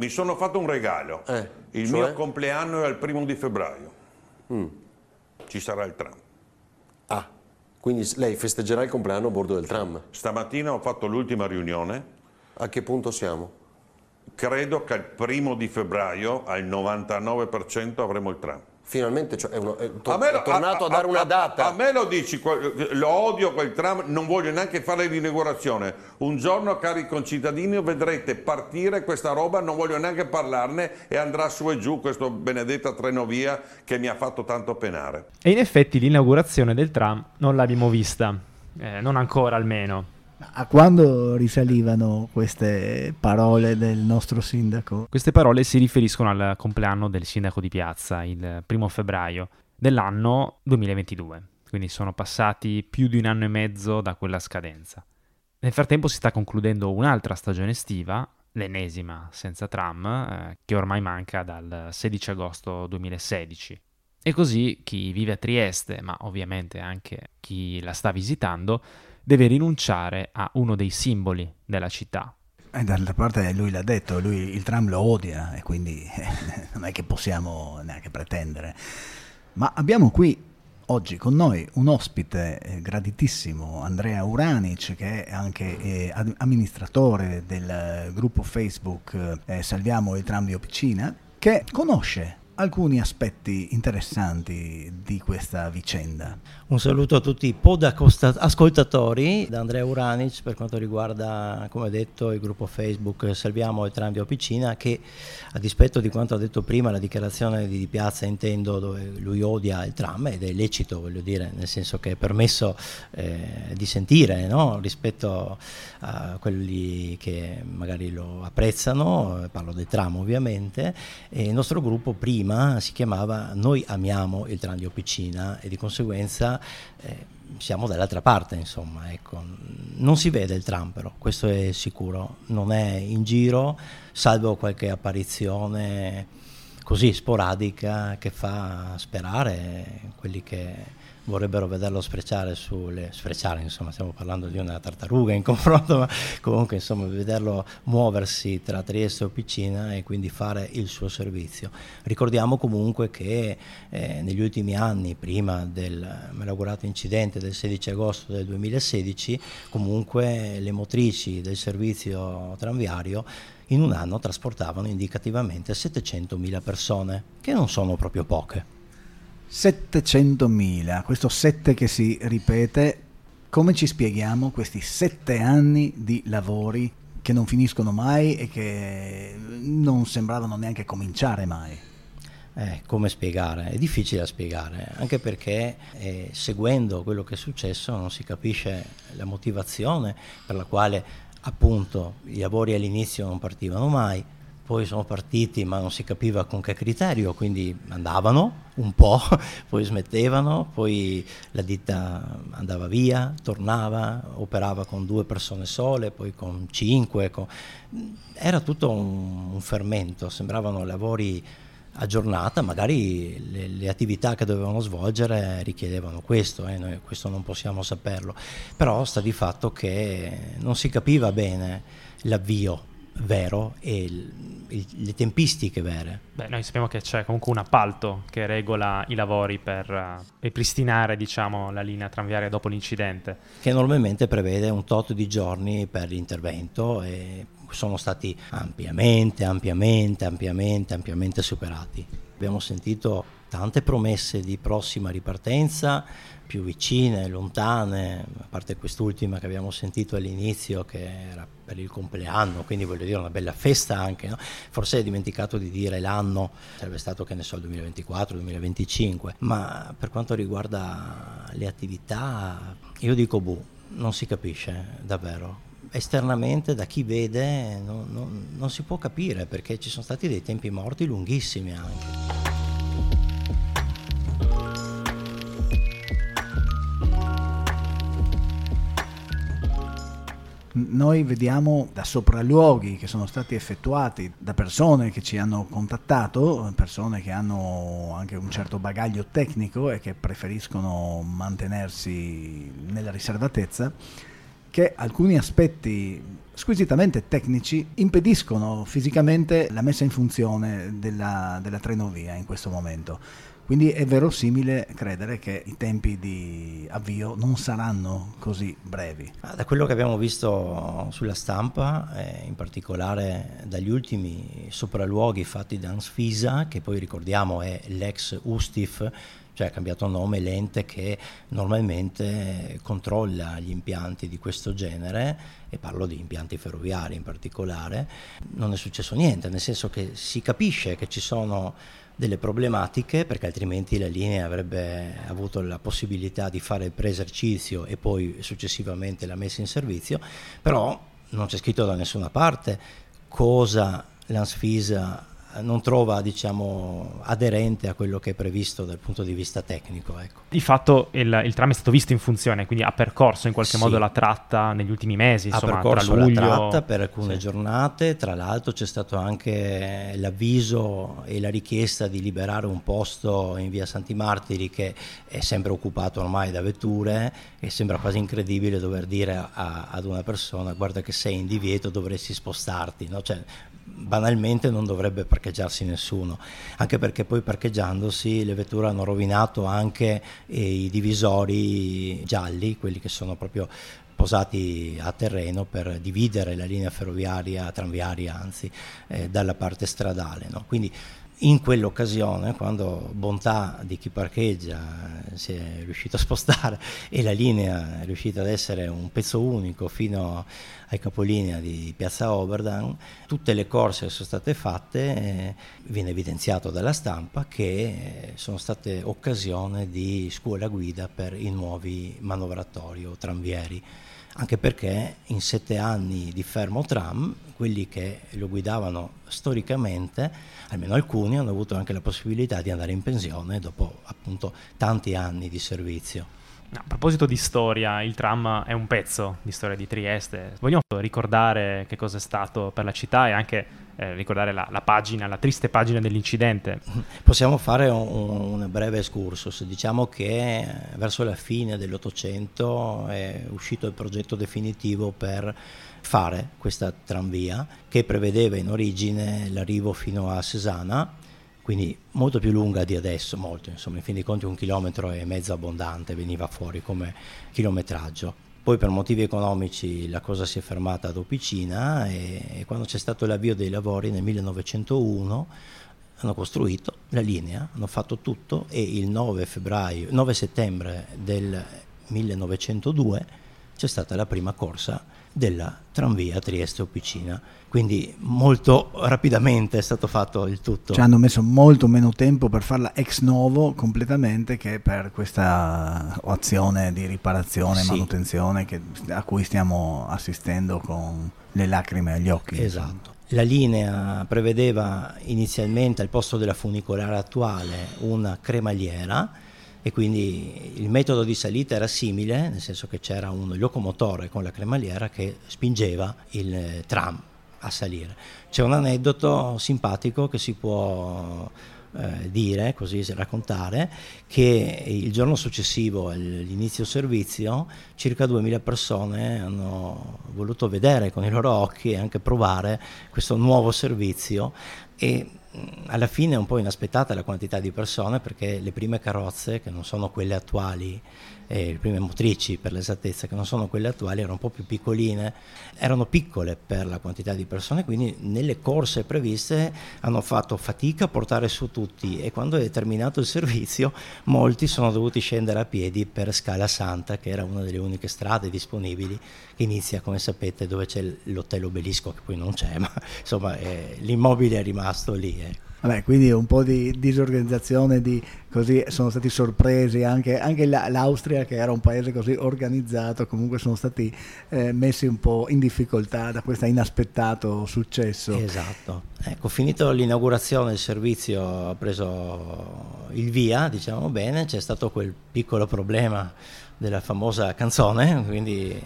Mi sono fatto un regalo. Eh, il cioè? mio compleanno è il primo di febbraio. Mm. Ci sarà il tram. Ah, quindi lei festeggerà il compleanno a bordo del tram. Stamattina ho fatto l'ultima riunione. A che punto siamo? Credo che il primo di febbraio al 99% avremo il tram. Finalmente, cioè, è, uno- è to- A lo- è tornato a, dare una data. A, me lo dici, lo odio quel tram, non voglio neanche fare l'inaugurazione. Un giorno, cari concittadini, vedrete partire questa roba, non voglio neanche parlarne e andrà su e giù questo benedetta trenovia che mi ha fatto tanto penare. E in effetti l'inaugurazione del tram non l'abbiamo vista, eh, non ancora almeno. A quando risalivano queste parole del nostro sindaco? Queste parole si riferiscono al compleanno del sindaco di piazza, il primo febbraio dell'anno 2022, quindi sono passati più di un anno e mezzo da quella scadenza. Nel frattempo si sta concludendo un'altra stagione estiva, l'ennesima senza tram, eh, che ormai manca dal 16 agosto 2016. E così chi vive a Trieste, ma ovviamente anche chi la sta visitando, deve rinunciare a uno dei simboli della città, E d'altra parte lui l'ha detto, lui il tram lo odia e quindi eh, non è che possiamo neanche pretendere. Ma abbiamo qui oggi con noi un ospite eh, graditissimo, Andrea Uranic, che è anche eh, ad- amministratore del eh, gruppo Facebook eh, Salviamo il tram di Opicina, che conosce alcuni aspetti interessanti di questa vicenda. Un saluto a tutti i podacosta- ascoltatori da Andrea Uranic per quanto riguarda, come detto, il gruppo Facebook Salviamo il tram di Opicina che a dispetto di quanto ha detto prima la dichiarazione di Piazza intendo dove lui odia il tram ed è lecito, voglio dire, nel senso che è permesso eh, di sentire no? rispetto a quelli che magari lo apprezzano, parlo del tram ovviamente, e il nostro gruppo prima si chiamava Noi amiamo il tram di Opicina e di conseguenza eh, siamo dall'altra parte, insomma, ecco. Non si vede il tram però, questo è sicuro, non è in giro, salvo qualche apparizione così sporadica che fa sperare quelli che vorrebbero vederlo sfrecciare sulle sfrecciare insomma stiamo parlando di una tartaruga in confronto ma comunque insomma vederlo muoversi tra Trieste e Opicina e quindi fare il suo servizio ricordiamo comunque che eh, negli ultimi anni prima del malaugurato incidente del 16 agosto del 2016 comunque le motrici del servizio tranviario in un anno trasportavano indicativamente 700.000 persone, che non sono proprio poche. 700.000, questo 7 che si ripete, come ci spieghiamo questi 7 anni di lavori che non finiscono mai e che non sembravano neanche cominciare mai? Eh, come spiegare? È difficile da spiegare, anche perché eh, seguendo quello che è successo non si capisce la motivazione per la quale appunto i lavori all'inizio non partivano mai, poi sono partiti ma non si capiva con che criterio, quindi andavano un po', poi smettevano, poi la ditta andava via, tornava, operava con due persone sole, poi con cinque, con... era tutto un, un fermento, sembravano lavori a giornata, magari le, le, attività che dovevano svolgere richiedevano questo, eh, noi questo non possiamo saperlo, però sta di fatto che non si capiva bene l'avvio vero e il, il, le tempistiche vere. Beh, noi sappiamo che c'è comunque un appalto che regola i lavori per uh, ripristinare diciamo, la linea tranviaria dopo l'incidente. Che normalmente prevede un tot di giorni per l'intervento e sono stati ampiamente, ampiamente, ampiamente, ampiamente superati. Abbiamo sentito tante promesse di prossima ripartenza, più vicine, lontane, a parte quest'ultima che abbiamo sentito all'inizio che era per il compleanno, quindi voglio dire una bella festa anche, no? forse hai dimenticato di dire l'anno, sarebbe stato che ne so il 2024, 2025, ma per quanto riguarda le attività io dico boh, non si capisce davvero, esternamente da chi vede non, non, non, si può capire perché ci sono stati dei tempi morti lunghissimi anche. Noi vediamo da sopralluoghi che sono stati effettuati da persone che ci hanno contattato, persone che hanno anche un certo bagaglio tecnico e che preferiscono mantenersi nella riservatezza, che alcuni aspetti squisitamente tecnici impediscono fisicamente la messa in funzione della, della trenovia in questo momento. Quindi è verosimile credere che i tempi di avvio non saranno così brevi. Da quello che abbiamo visto sulla stampa, eh, in particolare dagli ultimi sopralluoghi fatti da Ansfisa, che poi ricordiamo è l'ex USTIF, cioè ha cambiato nome l'ente che normalmente controlla gli impianti di questo genere, e parlo di impianti ferroviari in particolare, non è successo niente, nel senso che si capisce che ci sono delle problematiche perché altrimenti la linea avrebbe avuto la possibilità di fare il pre-esercizio e poi successivamente la messa in servizio, però non c'è scritto da nessuna parte cosa l'Ansfisa non trova diciamo, aderente a quello che è previsto dal punto di vista tecnico. Ecco. Di fatto il, il, tram è stato visto in funzione, quindi ha percorso in qualche sì. modo la tratta negli ultimi mesi. Insomma, ha percorso la tratta per alcune sì. giornate, tra l'altro c'è stato anche l'avviso e la richiesta di liberare un posto in via Santi Martiri che è sempre occupato ormai da vetture e sembra quasi incredibile dover dire a, ad una persona guarda che sei in divieto dovresti spostarti. No? Cioè, banalmente non dovrebbe parcheggiarsi nessuno, anche perché poi parcheggiandosi le vetture hanno rovinato anche eh, i divisori gialli, quelli che sono proprio posati a terreno per dividere la linea ferroviaria, tranviaria anzi, eh, dalla parte stradale. No? Quindi in quell'occasione, quando bontà di chi parcheggia eh, si è riuscito a spostare e la linea è riuscita ad essere un pezzo unico fino ai capolinea di Piazza Oberdan, tutte le corse sono state fatte eh, viene evidenziato dalla stampa che eh, sono state occasione di scuola guida per i nuovi manovratori o tranvieri anche perché in sette anni di fermo tram, quelli che lo guidavano storicamente, almeno alcuni, hanno avuto anche la possibilità di andare in pensione dopo appunto tanti anni di servizio. A proposito di storia, il tram è un pezzo di storia di Trieste. Vogliamo ricordare che cosa è stato per la città e anche eh, ricordare la, la, pagina, la triste pagina dell'incidente. Possiamo fare un, un breve excursus. Diciamo che verso la fine dell'Ottocento è uscito il progetto definitivo per fare questa tranvia che prevedeva in origine l'arrivo fino a Cesana quindi molto più lunga di adesso, molto, insomma, in fin dei conti un chilometro e mezzo abbondante veniva fuori come chilometraggio. Poi per motivi economici la cosa si è fermata ad Opicina e, quando c'è stato l'avvio dei lavori nel 1901 hanno costruito la linea, hanno fatto tutto e il 9, febbraio, 9 settembre del 1902 c'è stata la prima corsa della tranvia Trieste-Opicina. Quindi molto rapidamente è stato fatto il tutto. Ci hanno messo molto meno tempo per farla ex novo completamente che per questa azione di riparazione e sì. manutenzione che, a cui stiamo assistendo con le lacrime agli occhi. Esatto. La linea prevedeva inizialmente al posto della funicolare attuale una cremagliera e quindi il metodo di salita era simile, nel senso che c'era un locomotore con la cremaliera che spingeva il tram a salire. C'è un aneddoto simpatico che si può eh, dire, così raccontare, che il giorno successivo all'inizio servizio circa 2000 persone hanno voluto vedere con i loro occhi e anche provare questo nuovo servizio e alla fine è un po' inaspettata la quantità di persone perché le prime carrozze, che non sono quelle attuali, eh, le prime motrici per l'esattezza, che non sono quelle attuali, erano un po' più piccoline, erano piccole per la quantità di persone, quindi nelle corse previste hanno fatto fatica a portare su tutti e quando è terminato il servizio molti sono dovuti scendere a piedi per Scala Santa, che era una delle uniche strade disponibili, che inizia, come sapete, dove c'è l'hotel obelisco, che poi non c'è, ma insomma eh, l'immobile è rimasto lì. Eh. Vabbè, quindi un po' di disorganizzazione, di, così sono stati sorpresi anche, anche l'Austria che era un paese così organizzato, comunque sono stati eh, messi un po' in difficoltà da questo inaspettato successo. Esatto, ecco, finito l'inaugurazione il servizio ha preso il via, diciamo bene, c'è stato quel piccolo problema della famosa canzone, quindi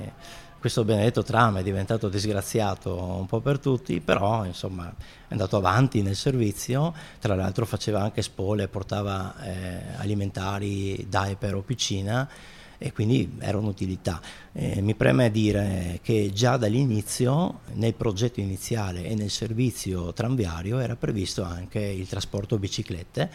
questo benedetto tram è diventato disgraziato un po' per tutti, però insomma è andato avanti nel servizio, tra l'altro faceva anche spole, portava eh, alimentari, diaper o piccina e quindi era un'utilità. Eh, mi preme dire che già dall'inizio, nel progetto iniziale e nel servizio tranviario, era previsto anche il trasporto biciclette.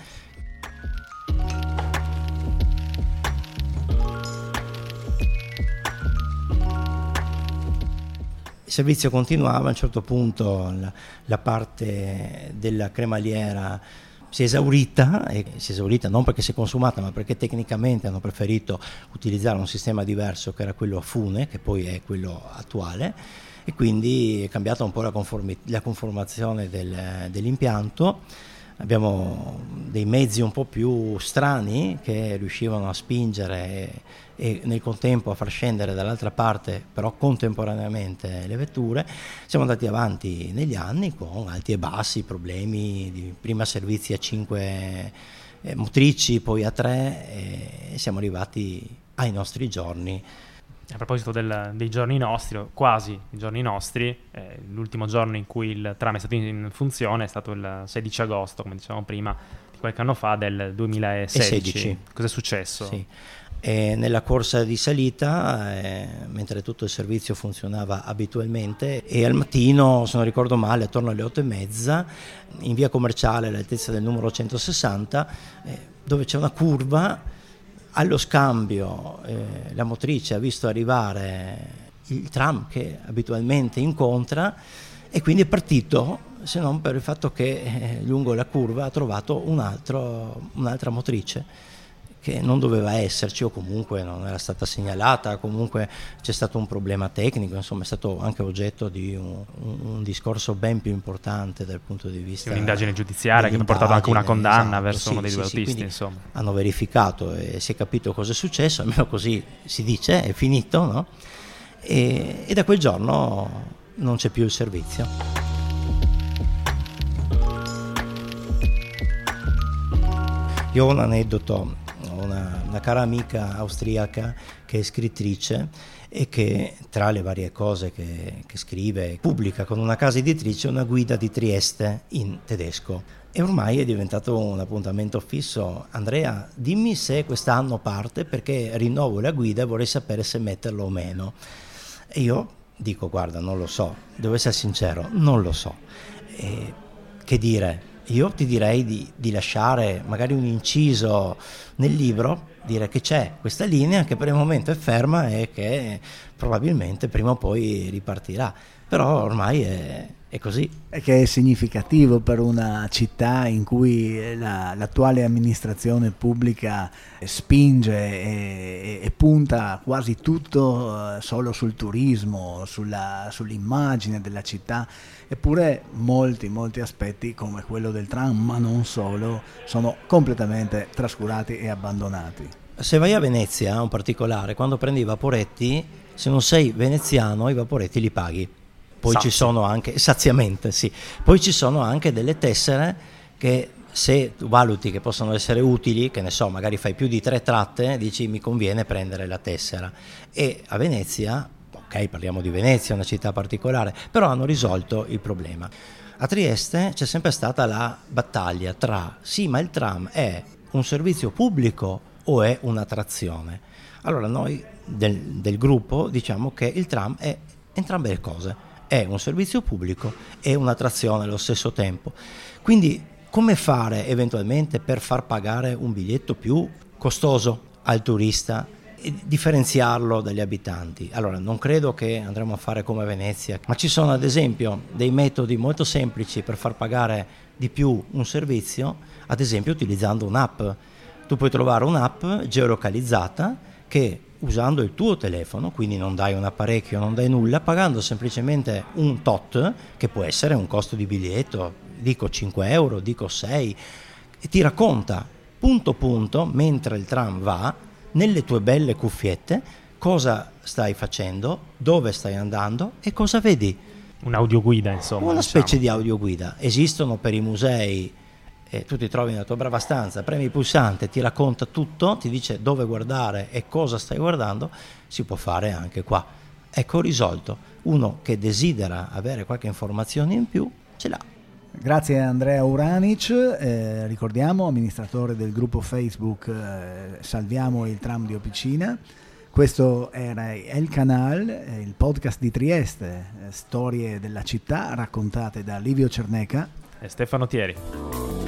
Il servizio continuava, a un certo punto la, la parte della cremaliera si è esaurita, e si è esaurita non perché si è consumata, ma perché tecnicamente hanno preferito utilizzare un sistema diverso che era quello a fune, che poi è quello attuale, e quindi è cambiata un po' la, la conformazione del, dell'impianto abbiamo dei mezzi un po' più strani che riuscivano a spingere e, e, nel contempo a far scendere dall'altra parte però contemporaneamente le vetture. Siamo andati avanti negli anni con alti e bassi, problemi di prima servizi a 5 eh, motrici, poi a 3 e siamo arrivati ai nostri giorni a proposito del, dei giorni nostri, quasi i giorni nostri, eh, l'ultimo giorno in cui il tram è stato in funzione è stato il 16 agosto, come dicevamo prima, di qualche anno fa, del 2016. Cosa è successo? Sì. E nella corsa di salita, eh, mentre tutto il servizio funzionava abitualmente, e al mattino, se non ricordo male, attorno alle 8 e mezza, in via commerciale all'altezza del numero 160, eh, dove c'è una curva, allo scambio eh, la motrice ha visto arrivare il tram che abitualmente incontra e quindi è partito se non per il fatto che eh, lungo la curva ha trovato un altro, un'altra motrice che non doveva esserci o comunque non era stata segnalata, comunque c'è stato un problema tecnico, insomma è stato anche oggetto di un, un discorso ben più importante dal punto di vista... Un'indagine giudiziaria che ha portato anche una condanna esatto, verso sì, uno dei due sì, autisti. Insomma. Hanno verificato e si è capito cosa è successo, almeno così si dice, è finito, no? e, e da quel giorno non c'è più il servizio. Io ho un aneddoto una, cara amica austriaca che è scrittrice e che tra le varie cose che, che, scrive pubblica con una casa editrice una guida di Trieste in tedesco. E ormai è diventato un appuntamento fisso. Andrea, dimmi se quest'anno parte perché rinnovo la guida e vorrei sapere se metterlo o meno. E io dico, guarda, non lo so, devo essere sincero, non lo so. E che dire, io ti direi di, di, lasciare magari un inciso nel libro, dire che c'è questa linea che per il momento è ferma e che probabilmente prima o poi ripartirà, però ormai è, è così. E che è significativo per una città in cui la, l'attuale amministrazione pubblica spinge e, e, punta quasi tutto eh, solo sul turismo, sulla, sull'immagine della città, eppure molti, molti aspetti come quello del tram, ma non solo, sono completamente trascurati e abbandonati. Se vai a Venezia, un particolare, quando prendi i vaporetti, se non sei veneziano i vaporetti li paghi poi Sazio. ci sono anche, saziamente sì, poi ci sono anche delle tessere che se tu valuti che possono essere utili, che ne so, magari fai più di tre tratte, dici mi conviene prendere la tessera. E a Venezia, ok, parliamo di Venezia, una città particolare, però hanno risolto il problema. A Trieste c'è sempre stata la battaglia tra sì, ma il tram è un servizio pubblico o è un'attrazione? Allora noi del, del gruppo diciamo che il tram è entrambe le cose è un servizio pubblico e un'attrazione allo stesso tempo. Quindi come fare eventualmente per far pagare un biglietto più costoso al turista e differenziarlo dagli abitanti? Allora, non credo che andremo a fare come Venezia, ma ci sono ad esempio dei metodi molto semplici per far pagare di più un servizio, ad esempio utilizzando un'app. Tu puoi trovare un'app geolocalizzata che usando il tuo telefono, quindi non dai un apparecchio, non dai nulla, pagando semplicemente un tot, che può essere un costo di biglietto, dico 5 euro, dico 6, e ti racconta punto punto, mentre il tram va, nelle tue belle cuffiette, cosa stai facendo, dove stai andando e cosa vedi. Un'audioguida, insomma. Una diciamo. specie di audioguida. Esistono per i musei e tu ti trovi nella tua brava stanza, premi il pulsante, ti racconta tutto, ti dice dove guardare e cosa stai guardando, si può fare anche qua. Ecco risolto. Uno che desidera avere qualche informazione in più, ce l'ha. Grazie Andrea Uranic, eh, ricordiamo amministratore del gruppo Facebook eh, Salviamo il tram di Opicina. Questo era El Canal, eh, il podcast di Trieste, eh, storie della città raccontate da Livio Cerneca E Stefano Thieri.